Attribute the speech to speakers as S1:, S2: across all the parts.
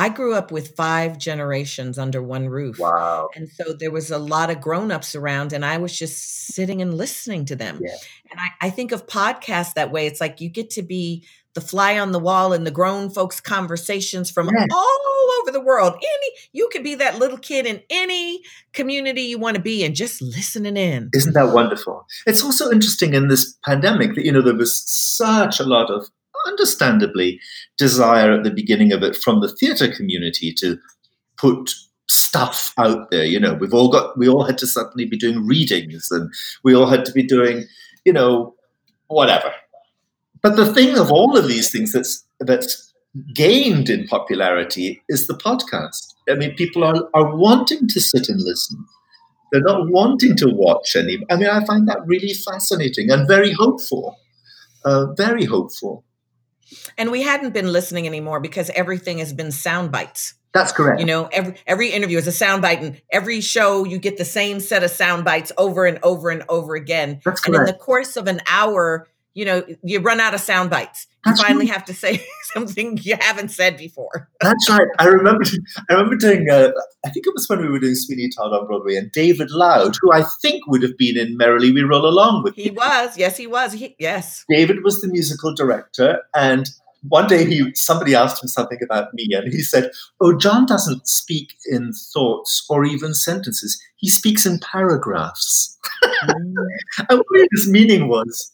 S1: I grew up with five generations under one roof.
S2: Wow.
S1: And so there was a lot of grown-ups around and I was just sitting and listening to them.
S2: Yeah.
S1: And I, I think of podcasts that way. It's like you get to be the fly on the wall in the grown folks conversations from
S2: Yeah.
S1: all over the world. Any you could be that little kid in any community you want to be and just listening in.
S2: Isn't that wonderful? It's also interesting in this pandemic that, you know, there was such a lot of, understandably, desire at the beginning of it from the theatre community to put stuff out there. You know, we've all got, we all had to suddenly be doing readings and we all had to be doing, you know, whatever. But the thing of all of these things that's, that's gained in popularity is the podcast. I mean, people are, are wanting to sit and listen. They're not wanting to watch any. I mean, I find that really fascinating and very hopeful. Uh, very hopeful.
S1: And we hadn't been listening anymore because everything has been sound bites.
S2: That's correct.
S1: You know, every every interview is a sound bite, and every show you get the same set of sound bites over and over and over again.
S2: That's
S1: And in the course of an hour, you know, you run out of sound bites. You
S2: That's
S1: finally
S2: right.
S1: have to say something you haven't said before.
S2: That's right. I remember. I remember doing. Uh, I think it was when we were doing Sweeney Todd on Broadway, and David Loud, who I think would have been in Merrily We Roll Along with
S1: He was, yes, he was. He, yes.
S2: David was the musical director, and one day he somebody asked him something about me, and he said, "Oh, John doesn't speak in thoughts or even sentences. He speaks in paragraphs." and what his meaning was,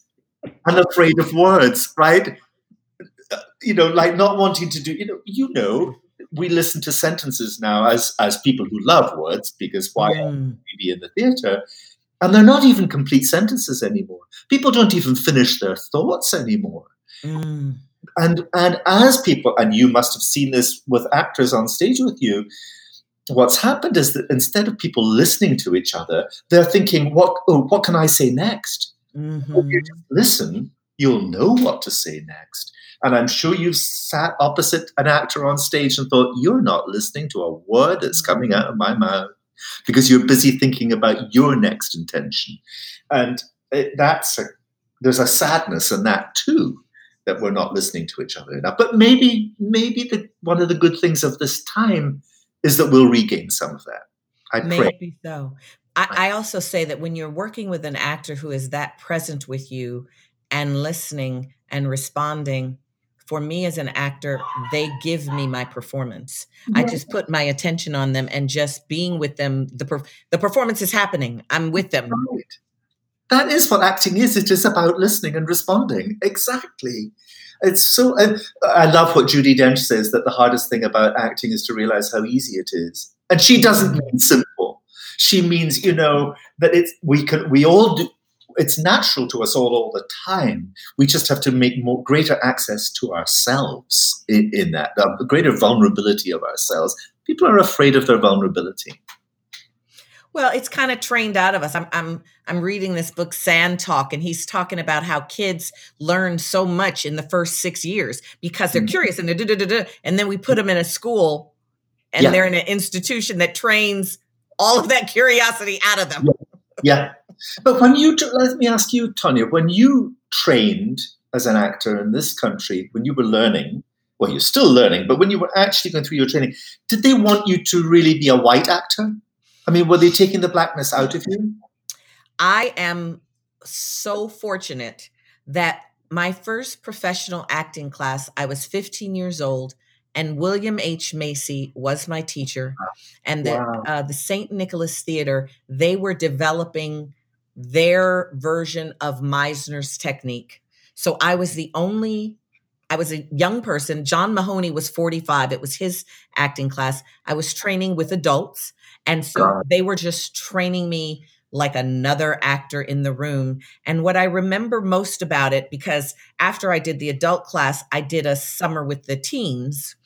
S2: unafraid of words, right? You know, like not wanting to do. You know, you know, we listen to sentences now as as people who love words because why
S1: Mm.
S2: we be in the theatre? And they're not even complete sentences anymore. People don't even finish their thoughts anymore.
S1: Mm.
S2: And and as people, and you must have seen this with actors on stage with you, what's happened is that instead of people listening to each other, they're thinking, what oh, what can I say next? If
S1: Mhm.
S2: you just listen, you'll know what to say next. And I'm sure you've sat opposite an actor on stage and thought, you're not listening to a word that's coming out of my mouth because you're busy thinking about your next intention. And it, that's a, there's a sadness in that too, that we're not listening to each other enough. But maybe, maybe the, one of the good things of this time is that we'll regain some of that. I pray.
S1: Maybe so. I, I also say that when you're working with an actor who is that present with you and listening and responding, for me as an actor, they give me my performance. I just put my attention on them and just being with them. The per- the performance is happening. I'm with them.
S2: Right. That is what acting is. It is about listening and responding. Exactly. It's so. And I love what Judi Dench says that the hardest thing about acting is to realize how easy it is. And she doesn't mm-hmm. mean simple. She means you know that it's we can we all do. It's natural to us all all the time. We just have to make more greater access to ourselves in, in that the greater vulnerability of ourselves. People are afraid of their vulnerability.
S1: Well, it's kind of trained out of us. I'm I'm I'm reading this book Sand Talk and he's talking about how kids learn so much in the first 6 years because they're
S2: Mhm.
S1: curious and they're and then we put them in a school and
S2: Yeah.
S1: they're in an institution that trains all of that curiosity out of them.
S2: Yeah. But when you, let me ask you, Tonya, when you trained as an actor in this country, when you were learning, well, you're still learning, but when you were actually going through your training, did they want you to really be a white actor? I mean, were they taking the blackness out of you?
S1: I am so fortunate that my first professional acting class, I was 15 years old, and William H. Macy was my teacher. And the, wow. uh, the St. Nicholas Theater, they were developing their version of Meisner's technique. So I was the only I was a young person. John Mahoney was 45. It was his acting class. I was training with adults. And so God. they were just training me like another actor in the room. And what I remember most about it, because after I did the adult class, I did a summer with the teens.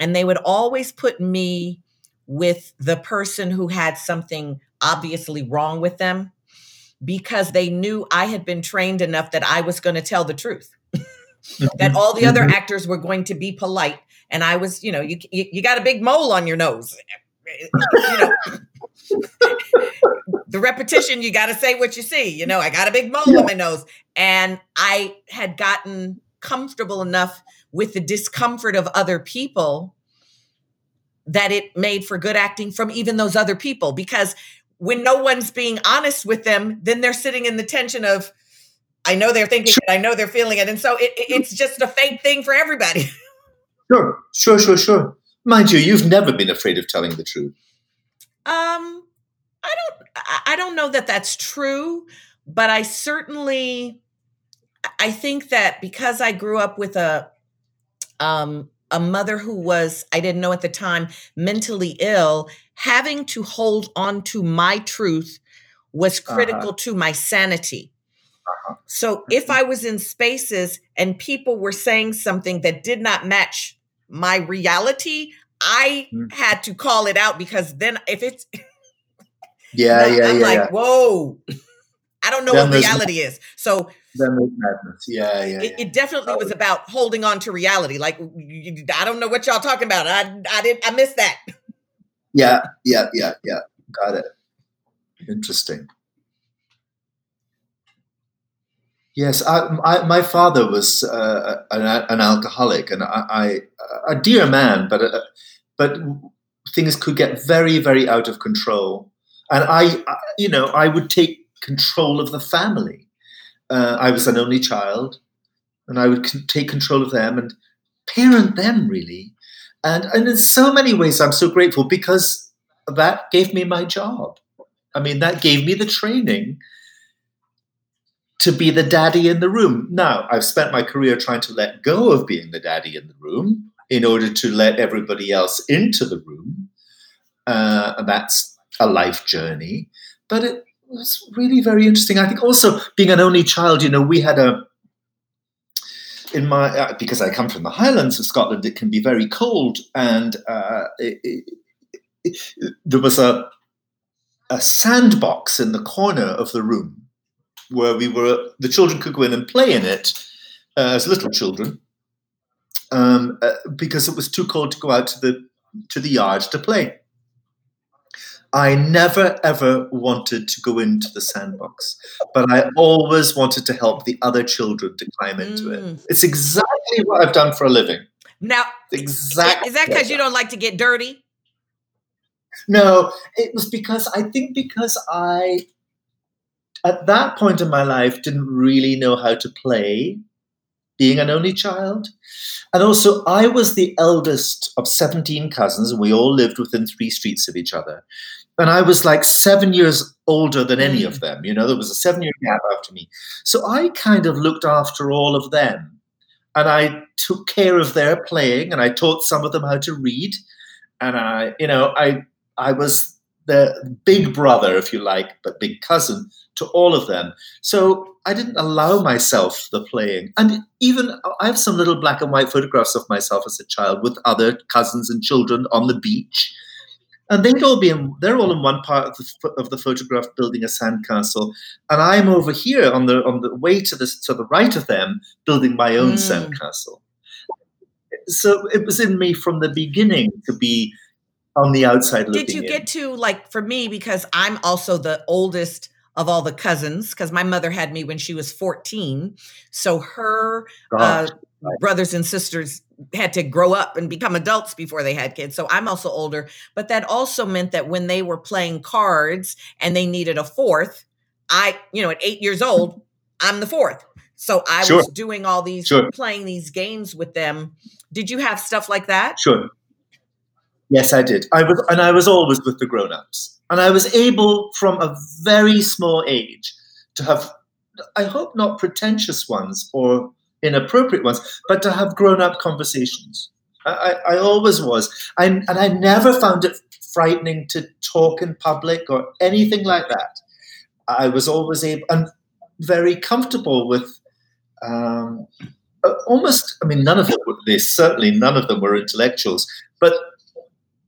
S1: And they would always put me with the person who had something obviously wrong with them because they knew I had been trained enough that I was going to tell the truth that all the other mm-hmm. actors were going to be polite and i was you know you you, you got a big mole on your nose you know the repetition you got to say what you see you know i got a big mole yeah. on my nose and i had gotten comfortable enough with the discomfort of other people that it made for good acting from even those other people because when no one's being honest with them then they're sitting in the tension of I know they're thinking it, I know they're feeling it. And so it, it's just a fake thing for everybody.
S2: Sure, sure, sure, sure. Mind you, you've never been afraid of telling the truth.
S1: Um, I don't, I don't know that that's true, but I certainly, I think that because I grew up with a, um, a mother who was, I didn't know at the time, mentally ill, having to hold on to my truth was uh-huh. critical uh-huh. to my sanity. Uh-huh. So if I was in spaces and people were saying something that did not match my reality, I mm. had to call it out because then if it's
S2: yeah, yeah,
S1: I'm
S2: yeah,
S1: like,
S2: yeah.
S1: whoa, I don't know then what reality is. So
S2: then madness. Yeah, yeah.
S1: It,
S2: yeah.
S1: it definitely was about holding on to reality. Like I don't know what y'all talking about. I I didn't I missed that.
S2: Yeah, yeah, yeah, yeah. Got it. Interesting. Yes, I, I, my father was uh, an, an, alcoholic, and I, I, a dear man, but uh, but things could get very, very out of control, and I, you know, I would take control of the family. Uh, I was an only child, and I would take control of them and parent them really, and and in so many ways, I'm so grateful because that gave me my job. I mean, that gave me the training to be the daddy in the room. Now, I've spent my career trying to let go of being the daddy in the room in order to let everybody else into the room. Uh, and that's a life journey. But it was really very interesting. I think also being an only child, you know, we had a, in my, uh, because I come from the Highlands of Scotland, it can be very cold. And uh, it, it, it, there was a, a sandbox in the corner of the room where we were the children could go in and play in it uh, as little children um, uh, because it was too cold to go out to the to the yard to play. I never ever wanted to go into the sandbox, but I always wanted to help the other children to climb into mm. it. It's exactly what I've done for a living.
S1: Now,
S2: exactly.
S1: Is that because you don't like to get dirty?
S2: No, it was because I think because I at that point in my life didn't really know how to play being an only child and also i was the eldest of 17 cousins and we all lived within three streets of each other and i was like seven years older than any of mm. them you know there was a seven year gap after me so i kind of looked after all of them and i took care of their playing and i taught some of them how to read and i you know i i was the big brother, if you like, but big cousin to all of them. So I didn't allow myself the playing. And even I have some little black and white photographs of myself as a child with other cousins and children on the beach. And they'd all be in, they're all in one part of the, of the photograph building a sandcastle. And I'm over here on the on the way to the to the right of them building my own mm. sandcastle. So it was in me from the beginning to be on the outside
S1: Did you
S2: in.
S1: get to like for me because I'm also the oldest of all the cousins because my mother had me when she was 14. So her uh, brothers and sisters had to grow up and become adults before they had kids. So I'm also older, but that also meant that when they were playing cards and they needed a fourth, I, you know, at 8 years old, I'm the fourth. So I
S2: Sure.
S1: was doing all these
S2: Sure.
S1: playing these games with them. Did you have stuff like that?
S2: Sure. Yes, I did. I was, and I was always with the grown-ups, and I was able from a very small age to have, I hope not pretentious ones or inappropriate ones, but to have grown-up conversations. I, I, I always was, I, and I never found it frightening to talk in public or anything like that. I was always able and very comfortable with. Um, almost, I mean, none of them were, they certainly none of them were intellectuals, but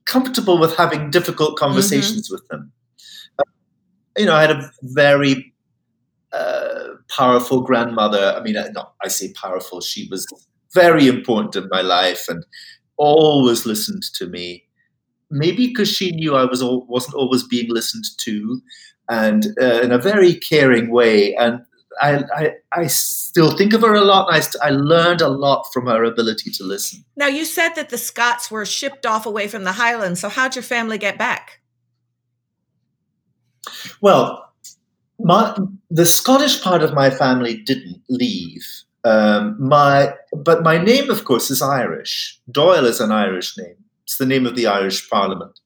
S2: comfortable with having difficult conversations with them. Uh, you know, I had a very uh, powerful grandmother. I mean, I- no, I say powerful. She was very important in my life and always listened to me. Maybe because she knew I was al- wasn't always being listened to, and uh, in a very caring way. And I, I, I still think of her a lot. I, I learned a lot from her ability to listen.
S1: Now you said that the Scots were shipped off away from the Highlands. So how'd your family get back?
S2: Well, my the Scottish part of my family didn't leave. Um, my but my name, of course, is Irish. Doyle is an Irish name. It's the name of the Irish Parliament,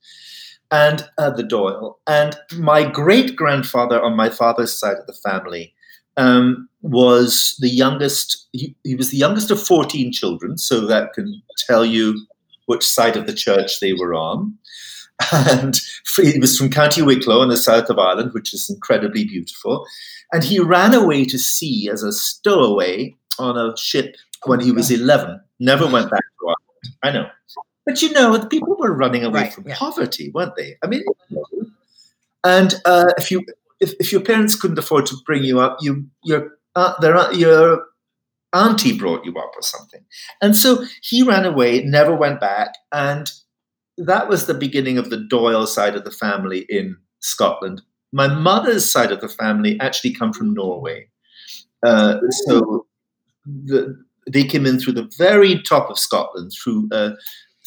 S2: and uh, the Dáil. And my great grandfather on my father's side of the family um, was the youngest. He, he was the youngest of fourteen children, so that can tell you which side of the church they were on and he was from County Wicklow in the south of Ireland, which is incredibly beautiful. And he ran away to sea as a stowaway on a ship when he was 11. Never went back to Ireland. I know. But you know, the people were running away
S1: Right,
S2: from
S1: yeah.
S2: poverty, weren't they? I mean, and uh, if you if, if your parents couldn't afford to bring you up, you your uh, their your auntie brought you up or something. And so he ran away, never went back, and that was the beginning of the Doyle side of the family in Scotland. My mother's side of the family actually come from Norway. Uh, so the, they came in through the very top of Scotland, through uh,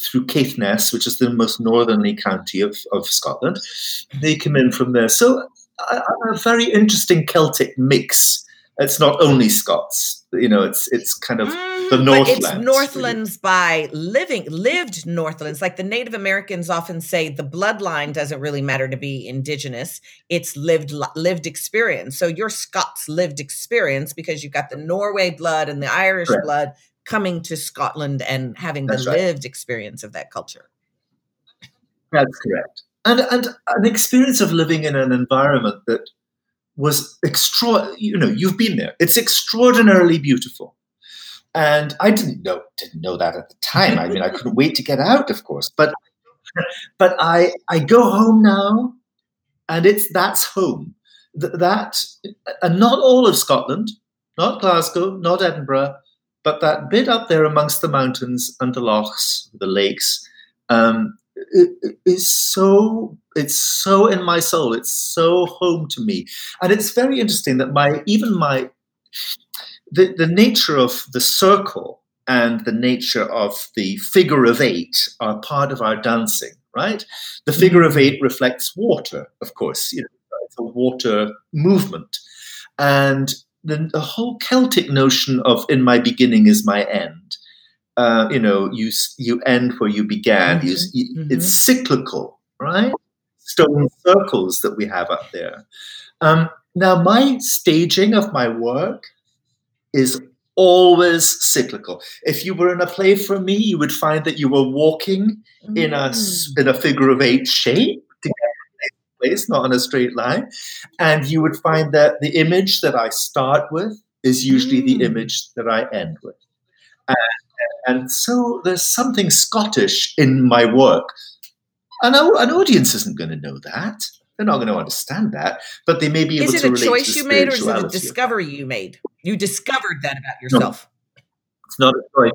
S2: through Caithness, which is the most northerly county of, of Scotland. They came in from there. So a, a very interesting Celtic mix. It's not only Scots, you know. It's it's kind of the
S1: Mm, but it's Northlands by living, lived Northlands. Like the Native Americans often say, the bloodline doesn't really matter to be indigenous. It's lived lived experience. So your Scots lived experience because you've got the Norway blood and the Irish
S2: Correct.
S1: blood coming to Scotland and having
S2: That's
S1: the
S2: right.
S1: lived experience of that culture.
S2: That's correct. And and an experience of living in an environment that was extra. You know, you've been there. It's extraordinarily beautiful. And I didn't know didn't know that at the time. I mean, I couldn't wait to get out, of course. But but I I go home now, and it's that's home. Th- That and not all of Scotland, not Glasgow, not Edinburgh, but that bit up there amongst the mountains and the lochs, the lakes. Um, it, it is so it's so in my soul it's so home to me and it's very interesting that my even my the, the nature of the circle and the nature of the figure of eight are part of our dancing right the figure of eight reflects water of course you know it's a water movement and the, the whole celtic notion of in my beginning is my end uh, you know, you you end where you began. You, s- you,
S1: Mhm.
S2: It's cyclical, right? Stone circles that we have up there. Um, now, my staging of my work is always cyclical. If you were in a play for me, you would find that you were walking in a s- in a figure of eight shape to get to place, not in a straight line, and you would find that the image that I start with is usually
S1: Mm.
S2: the image that I end with. And, and so there's something Scottish in my work. And an audience isn't going to know that. They're not going to understand that, but they may be able
S1: Is it
S2: to
S1: a
S2: to
S1: choice you made or is it a
S2: spirituality of that.
S1: discovery you made? You discovered that about yourself.
S2: It's not a choice.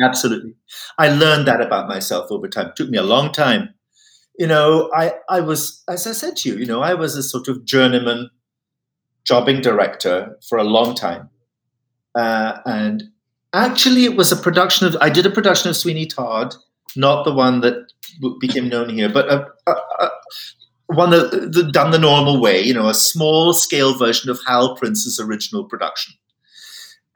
S2: Absolutely. I learned that about myself over time. It took me a long time. You know, I, I was, as I said to you, you know, I was a sort of journeyman jobbing director for a long time. Uh, and actually, it was a production of, I did a production of Sweeney Todd, not the one that became known here, but a, a, a one that, that done the normal way, you know, a small scale version of Hal Prince's original production.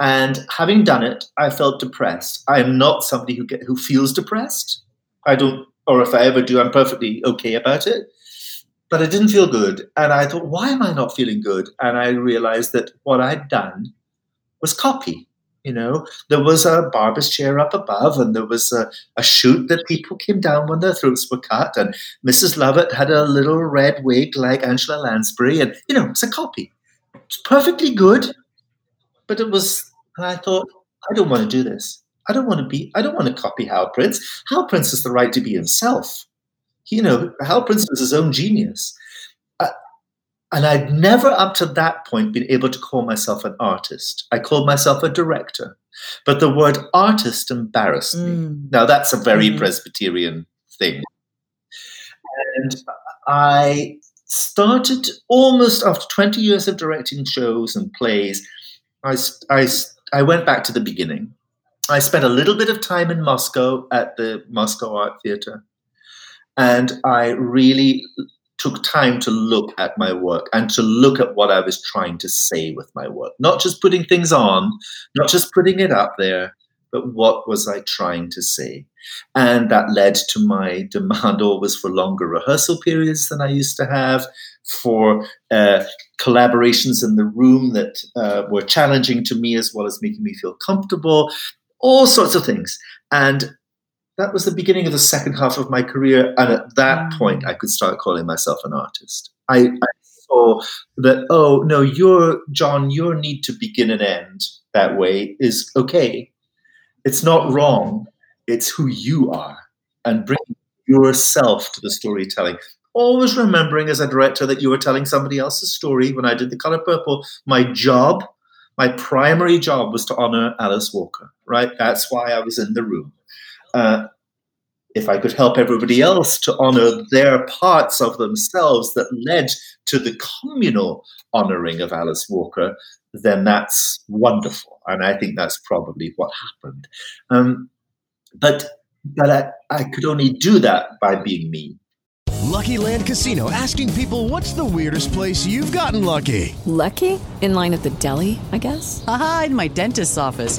S2: And having done it, I felt depressed. I am not somebody who get, who feels depressed. I don't, or if I ever do, I'm perfectly okay about it. But I didn't feel good, and I thought, why am I not feeling good? And I realized that what I'd done was copy. You know, there was a barber's chair up above, and there was a, a chute that people came down when their throats were cut, and Mrs. Lovett had a little red wig like Angela Lansbury, and you know, it's a copy. It's perfectly good, but it was. And I thought, I don't want to do this. I don't want to be. I don't want to copy Hal Prince. Hal Prince has the right to be himself. You know, Hal Prince was his own genius. And I'd never up to that point been able to call myself an artist. I called myself a director. But the word artist embarrassed me. Mm. Now, that's a very mm. Presbyterian thing. And I started almost after 20 years of directing shows and plays, I, I, I went back to the beginning. I spent a little bit of time in Moscow at the Moscow Art Theater. And I really took time to look at my work and to look at what I was trying to say with my work. Not just putting things on, not just putting it up there, but what was I trying to say? And that led to my demand always for longer rehearsal periods than I used to have, for uh, collaborations in the room that uh, were challenging to me as well as making me feel comfortable, all sorts of things. And that was the beginning of the second half of my career. And at that mm. point, I could start calling myself an artist. I, I saw that, oh, no, your, John, your need to begin and end that way is okay. It's not wrong. It's who you are and bring yourself to the storytelling. Always remembering as a director that you were telling somebody else's story. When I did The Color Purple, my job, my primary job was to honor Alice Walker, right? That's why I was in the room uh, if I could help everybody else to honor their parts of themselves that led to the communal honoring of Alice Walker, then that's wonderful. And I think that's probably what happened. Um, but but I, I could only do that by being me.
S3: Lucky Land Casino asking people what's the weirdest place you've gotten lucky?
S4: Lucky? In line at the deli, I guess?
S5: Aha, in my dentist's office.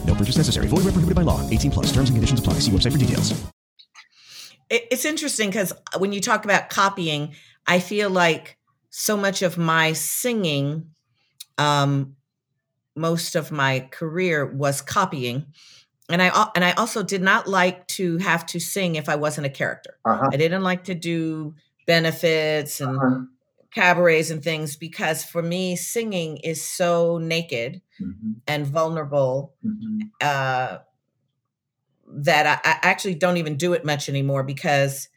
S3: No purchase necessary. Void where prohibited by law. 18 plus. Terms and conditions apply. See website for details.
S1: It's interesting because when you talk about copying, I feel like so much of my singing um, most of my career was copying and I and I also did not like to have to sing if I wasn't a character. Uh-huh. I didn't like to do benefits and uh-huh. Cabarets and things because for me singing is so naked mm-hmm. and vulnerable mm-hmm. uh, that I, I, actually don't even do it much anymore because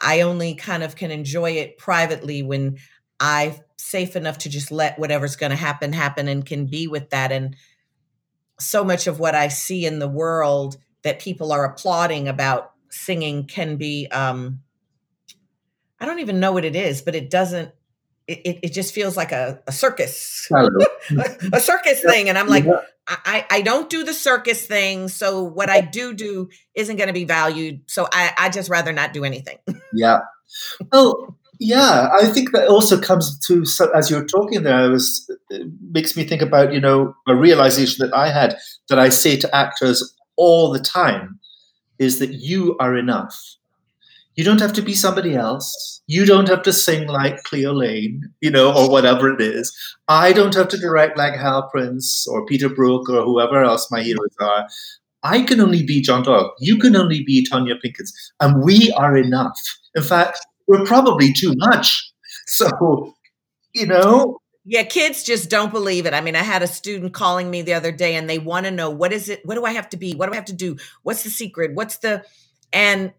S1: I only kind of can enjoy it privately when i'm safe enough to just let whatever's going to happen happen and can be with that and so much of what i see in the world that people are applauding about singing can be um i don't even know what it is but it doesn't it, it, just feels like a, a circus a, circus thing and i'm like yeah. I, I don't do the circus thing so what i do do isn't going to be valued so i i just rather not do anything
S2: yeah well Yeah, I think that also comes to so as you're talking there. I was it makes me think about you know a realization that I had that I say to actors all the time is that you are enough. You don't have to be somebody else. You don't have to sing like Cleo Laine, you know, or whatever it is. I don't have to direct like Hal Prince or Peter Brook or whoever else my heroes are. I can only be John Doyle. You can only be Tonya Pinkins. And we are enough. In fact, we're probably too much. So, you know.
S1: Yeah, kids just don't believe it. I mean, I had a student calling me the other day and they want to know what is it? What do I have to be? What do I have to do? What's the secret? What's the. And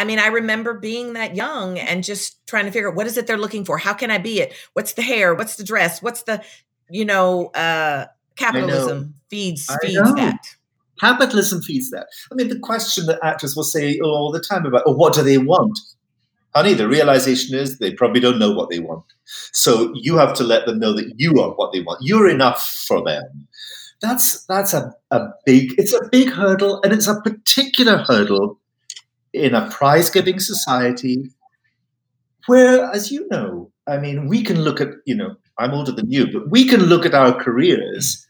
S1: I mean, I remember being that young and just trying to figure out what is it they're looking for? How can I be it? What's the hair? What's the dress? What's the, you know, uh capitalism feeds feeds that.
S2: Capitalism feeds that. I mean, the question that actors will say all the time about, oh, what do they want? Honey, the realization is they probably don't know what they want. So you have to let them know that you are what they want. You're enough for them. That's that's a, a big it's a big hurdle and it's a particular hurdle in a prize giving society where, as you know, I mean, we can look at, you know, I'm older than you, but we can look at our careers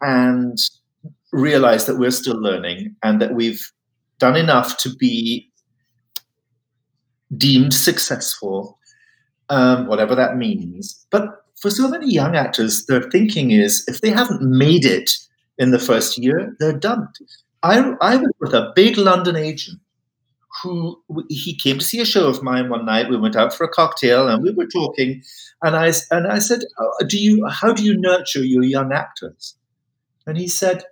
S2: and realize that we're still learning and that we've done enough to be deemed successful, um, whatever that means. But for so many young actors, their thinking is if they haven't made it in the first year, they're dumped. I, I was with a big London agent who he came to see a show of mine one night. We went out for a cocktail and we were talking, and I and I said, oh, "Do you? How do you nurture your young actors?" And he said,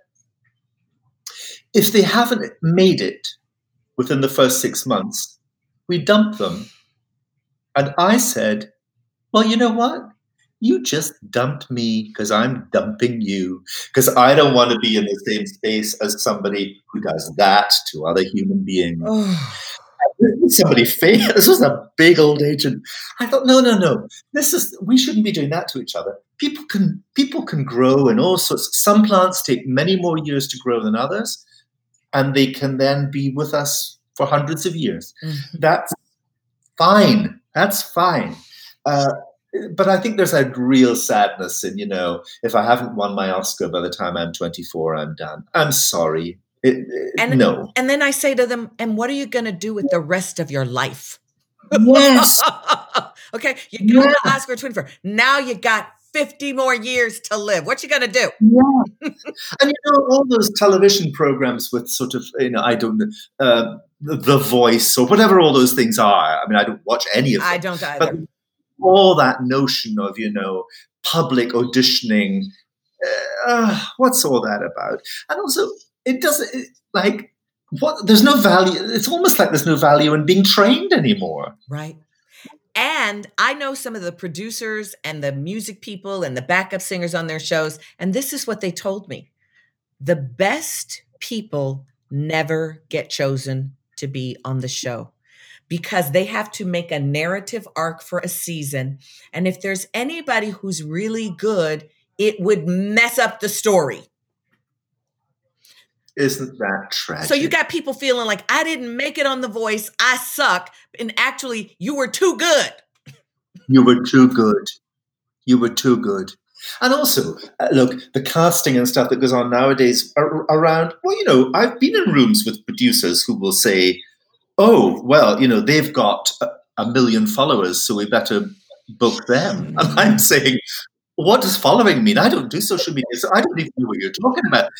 S2: "If they haven't made it within the first six months, we dump them." And I said, "Well, you know what? You just dumped me because I'm dumping you because I don't want to be in the same space as somebody who does that to other human beings. Oh. Somebody famous. This was a big old agent. I thought, no, no, no. This is we shouldn't be doing that to each other. People can people can grow in all sorts. Some plants take many more years to grow than others, and they can then be with us for hundreds of years. Mm-hmm. That's fine. That's fine. Uh, but I think there's a real sadness in, you know, if I haven't won my Oscar by the time I'm 24, I'm done. I'm sorry. It, it,
S1: and,
S2: no.
S1: And then I say to them, and what are you going to do with the rest of your life?
S2: Yes.
S1: okay. You got yeah. the Oscar 24. Now you got 50 more years to live. What you going to do?
S2: Yeah. and you know, all those television programs with sort of, you know, I don't know, uh, the, the, Voice or whatever all those things are. I mean, I don't watch any of them.
S1: I don't either.
S2: But all that notion of you know public auditioning uh, what's all that about? And also it doesn't it, like what there's no value it's almost like there's no value in being trained anymore.
S1: Right. And I know some of the producers and the music people and the backup singers on their shows, and this is what they told me. The best people never get chosen to be on the show because they have to make a narrative arc for a season. And if there's anybody who's really good, it would mess up the story.
S2: Isn't that tragic?
S1: So you got people feeling like I didn't make it on The Voice, I suck, and actually you were too good.
S2: You were too good. You were too good. And also, uh, look, the casting and stuff that goes on nowadays are, around, well, you know, I've been in rooms with producers who will say, oh, well, you know, they've got a, million followers, so we better book them. And I'm saying, what does following mean? I don't do social media, so I don't even know what you're talking about.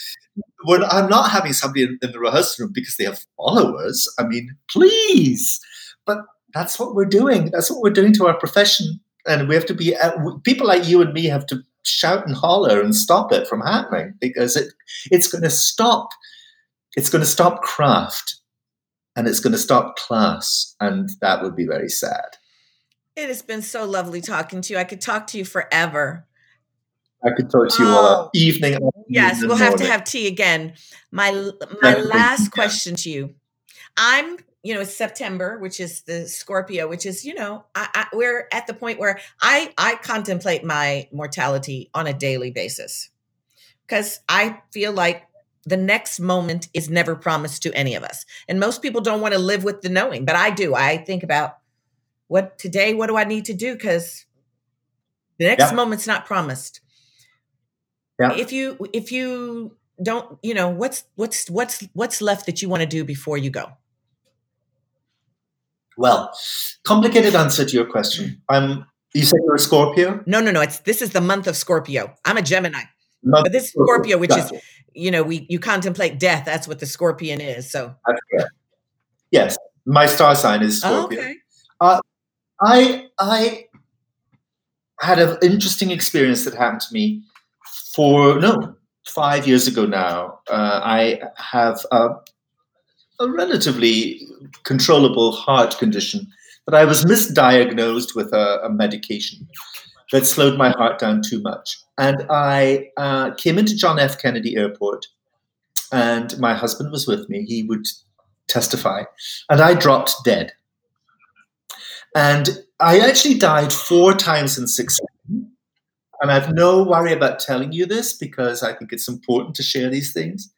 S2: When I'm not having somebody in, in the rehearsal room because they have followers, I mean, please. But that's what we're doing. That's what we're doing to our profession. And we have to be, uh, people like you and me have to shout and holler and stop it from happening because it, it's going to stop. It's going to stop craft and it's going to stop class. And that would be very sad.
S1: It has been so lovely talking to you. I could talk to you forever.
S2: I could talk to you oh, all evening.
S1: Yes, we'll
S2: morning.
S1: have to have tea again. My my last question to you. I'm, you know, it's September, which is the Scorpio, which is, you know, I, I, we're at the point where I I contemplate my mortality on a daily basis because I feel like the next moment is never promised to any of us. And most people don't want to live with the knowing, but I do. I think about what today? What do I need to do? Because the next
S2: Yeah.
S1: moment's not promised.
S2: Yeah.
S1: If you if you don't, you know, what's what's what's what's left that you want to do before you go?
S2: Well, complicated answer to your question. Mm. I'm. You said you're a Scorpio.
S1: No, no, no. It's this is the month of Scorpio. I'm a Gemini,
S2: Not
S1: but this Scorpio, which is
S2: Gotcha.
S1: You know, we you contemplate death. That's what the Scorpion is. So
S2: Yes, my star sign is
S1: oh,
S2: Scorpio.
S1: okay.
S2: I I had an interesting experience that happened to me for no five years ago now. Uh, I have a, a relatively controllable heart condition, but I was misdiagnosed with a, a medication that slowed my heart down too much, and I uh, came into John F. Kennedy Airport, and my husband was with me. He would testify, and I dropped dead. And I actually died four times in succession. And I've no worry about telling you this because I think it's important to share these things.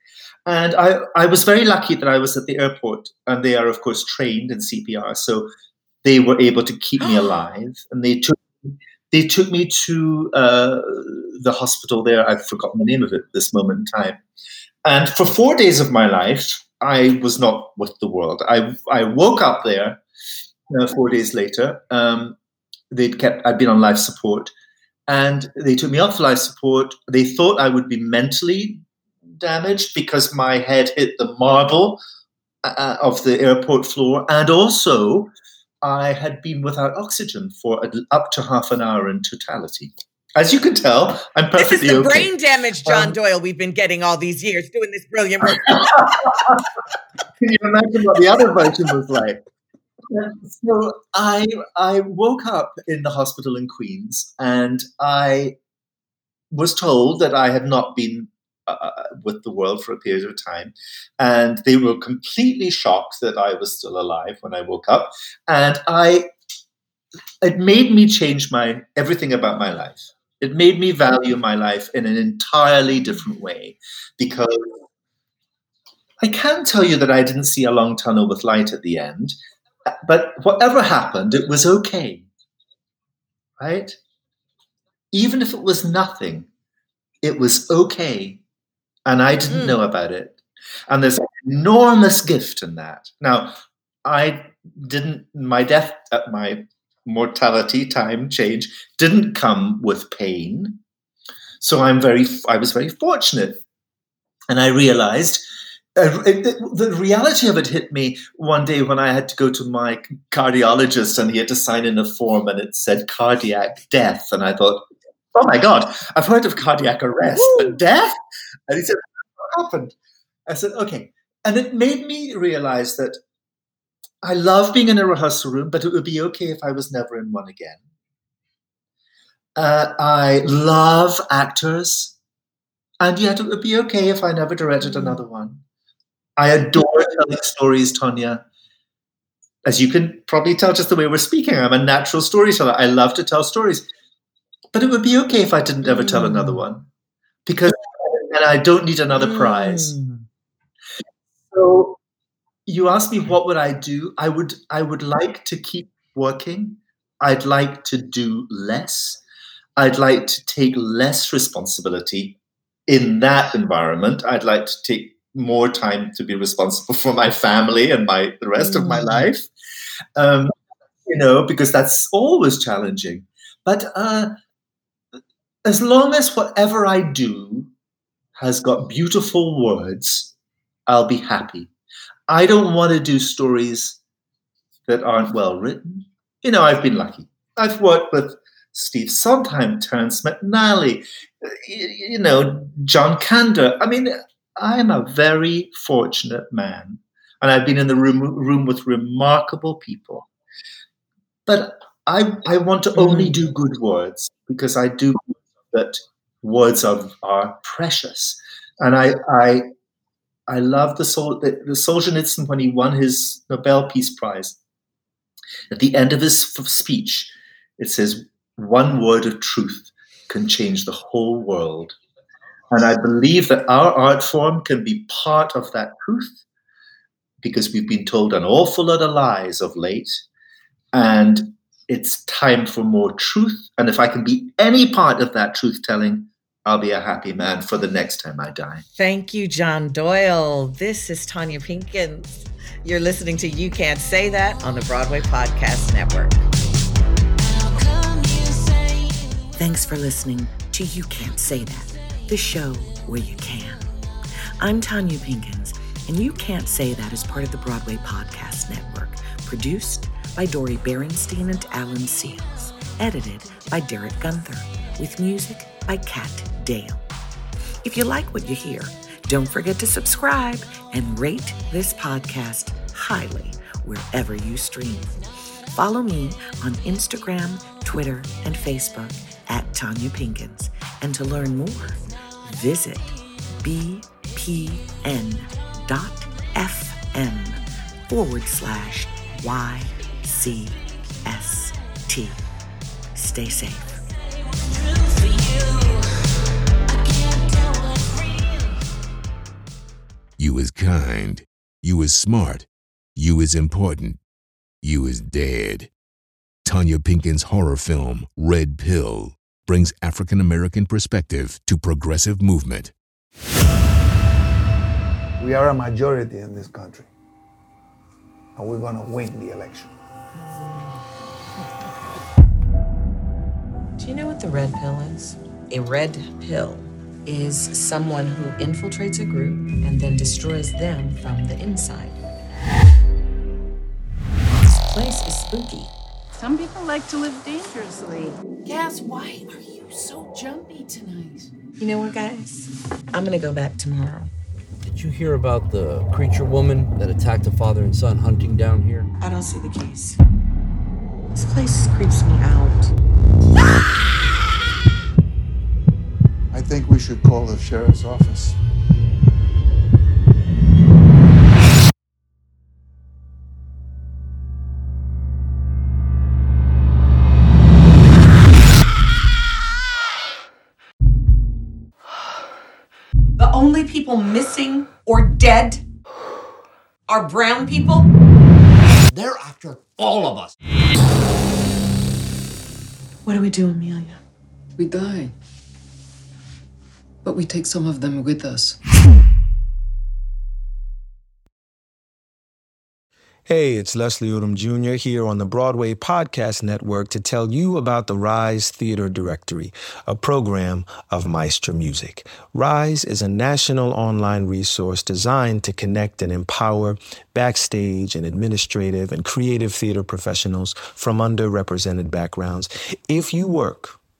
S2: And I, I was very lucky that I was at the airport, and they are, of course, trained in CPR. So they were able to keep me alive. And they took, they took me to uh, the hospital there. I've forgotten the name of it at this moment in time. And for four days of my life, I was not with the world. I, I woke up there uh, four days later. Um, they'd kept. I'd been on life support, and they took me off life support. They thought I would be mentally damaged because my head hit the marble uh, of the airport floor, and also I had been without oxygen for up to half an hour in totality. As you can tell, I'm perfectly
S1: This is the
S2: okay.
S1: brain damage, John
S2: Um,
S1: Doyle. We've been getting all these years doing this brilliant work.
S2: Can you imagine what the other version was like? So I I woke up in the hospital in Queens, and I was told that I had not been uh, with the world for a period of time, and they were completely shocked that I was still alive when I woke up, and I it made me change my everything about my life. It made me value my life in an entirely different way because I can tell you that I didn't see a long tunnel with light at the end, but whatever happened, it was okay. Right? Even if it was nothing, it was okay. And I didn't
S1: Mm.
S2: know about it. And there's an enormous gift in that. Now, I didn't, my death, uh, my mortality time change didn't come with pain. So I'm very, I was very fortunate. And I realized uh, the reality of it hit me one day when I had to go to my cardiologist and he had to sign in a form and it said cardiac death. And I thought, oh my God, I've heard of cardiac arrest, but death? And he said, what happened? I said, okay. And it made me realize that I love being in a rehearsal room, but it would be okay if I was never in one again. Uh, I love actors, and yet it would be okay if I never directed another one. I adore telling stories, Tonya. As you can probably tell just the way we're speaking, I'm a natural storyteller. I love to tell stories. But it would be okay if I didn't ever tell another one because and I don't need another prize.
S1: Mm.
S2: So you asked me what would I do? I would I would like to keep working. I'd like to do less. I'd like to take less responsibility in that environment. I'd like to take more time to be responsible for my family and my the rest of my
S1: Mm.
S2: life. Um, you know, because that's always challenging. But uh, as long as whatever I do has got beautiful words, I'll be happy. I don't want to do stories that aren't well written. You know, I've been lucky. I've worked with Steve Sondheim, Terence McNally, you know, John Kander. I mean, I'm a very fortunate man, and I've been in the room room with remarkable people. But I I want to only do good words because I do that words are are precious, and I I I love the Sol the, the Solzhenitsyn when he won his Nobel Peace Prize. At the end of his speech, it says, "One word of truth can change the whole world." And I believe that our art form can be part of that truth because we've been told an awful lot of lies of late. And it's time for more truth. And if I can be any part of that truth telling, I'll be a happy man for the next time I die.
S6: Thank you, John Doyle. This is Tonya Pinkins. You're listening to You Can't Say That on the Broadway Podcast Network. Thanks for listening to You Can't Say That, the show where you can. I'm Tonya Pinkins, and You Can't Say That is part of the Broadway Podcast Network, produced by Dori Berinstein and Alan Seales, edited by Derek Gunther, with music by Kat If you like what you hear, don't forget to subscribe and rate this podcast highly wherever you stream. Follow me on Instagram, Twitter, and Facebook at Tonya Pinkins. And to learn more, visit bpn.fm forward slash YCST. Stay safe.
S7: You is kind. You is smart. You is important. You is dead. Tonya Pinkins' horror film, Red Pill, brings African American perspective to progressive movement.
S8: We are a majority in this country, and we're going to win the election.
S6: Do you know what the red pill is? A red pill is someone who infiltrates a group and then destroys them from the inside. This place is spooky.
S9: Some people like to live dangerously.
S1: Gas, why are you so jumpy tonight?
S6: You know what, guys? I'm gonna go back tomorrow.
S10: Did you hear about the creature woman that attacked a father and son hunting down here?
S6: I don't see the case. This place creeps me out.
S8: Think we should call the sheriff's office.
S1: The only people missing or dead are brown people?
S11: They're after all of us.
S1: What do we do, Amelia?
S12: We die. But we take some of them with us.
S13: Hey, it's Leslie Odom Jr. here on the Broadway Podcast Network to tell you about the Rise Theater Directory, a program of Maestra Music. Rise is a national online resource designed to connect and empower backstage and administrative and creative theater professionals from underrepresented backgrounds. If you work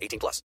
S14: 18 plus.